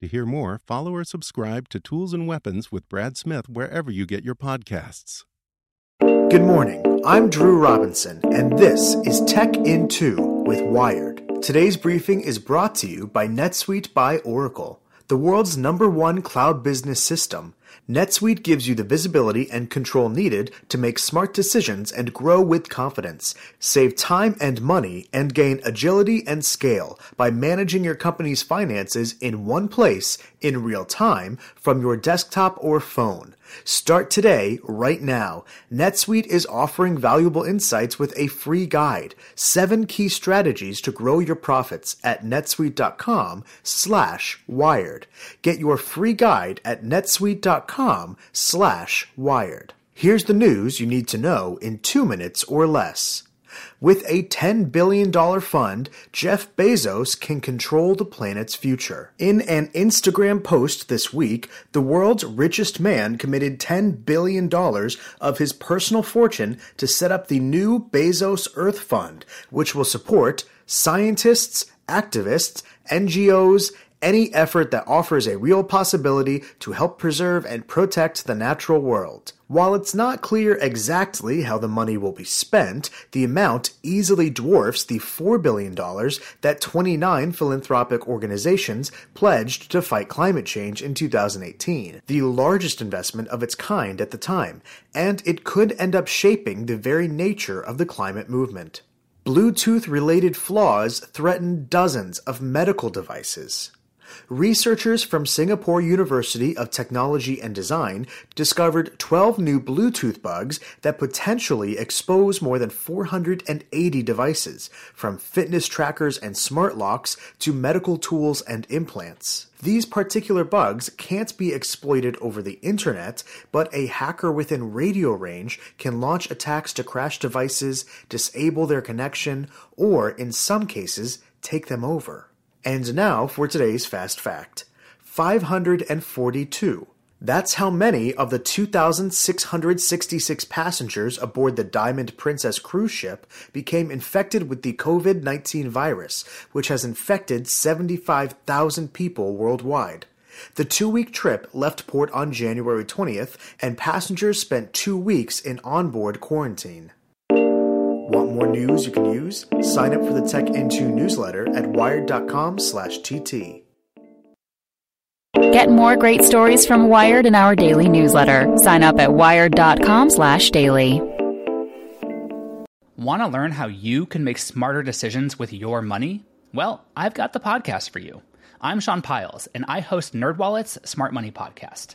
To hear more, follow or subscribe to Tools and Weapons with Brad Smith wherever you get your podcasts. Good morning. I'm Drew Robinson, and this is Tech in 2 with Wired. Today's briefing is brought to you by NetSuite by Oracle, the world's number one cloud business system. NetSuite gives you the visibility and control needed to make smart decisions and grow with confidence. Save time and money and gain agility and scale by managing your company's finances in one place in real time from your desktop or phone. Start today, right now. NetSuite is offering valuable insights with a free guide, seven key strategies to grow your profits at netsuite.com slash wired. Get your free guide at netsuite.com slash wired. Here's the news you need to know in two minutes or less. With a $10 billion fund, Jeff Bezos can control the planet's future. In an Instagram post this week, the world's richest man committed $10 billion of his personal fortune to set up the new Bezos Earth Fund, which will support scientists, activists, NGOs, any effort that offers a real possibility to help preserve and protect the natural world. While it's not clear exactly how the money will be spent, the amount easily dwarfs the $4 billion that 29 philanthropic organizations pledged to fight climate change in 2018, the largest investment of its kind at the time, and it could end up shaping the very nature of the climate movement. Bluetooth related flaws threaten dozens of medical devices. Researchers from Singapore University of Technology and Design discovered 12 new Bluetooth bugs that potentially expose more than 480 devices, from fitness trackers and smart locks to medical tools and implants. These particular bugs can't be exploited over the internet, but a hacker within radio range can launch attacks to crash devices, disable their connection, or, in some cases, take them over. And now for today's fast fact 542. That's how many of the 2,666 passengers aboard the Diamond Princess cruise ship became infected with the COVID 19 virus, which has infected 75,000 people worldwide. The two week trip left port on January 20th, and passengers spent two weeks in onboard quarantine. Want more news you can use? Sign up for the Tech in Two newsletter at wired.com/tt. Get more great stories from Wired in our daily newsletter. Sign up at wired.com/daily. Want to learn how you can make smarter decisions with your money? Well, I've got the podcast for you. I'm Sean Pyles, and I host NerdWallet's Smart Money Podcast.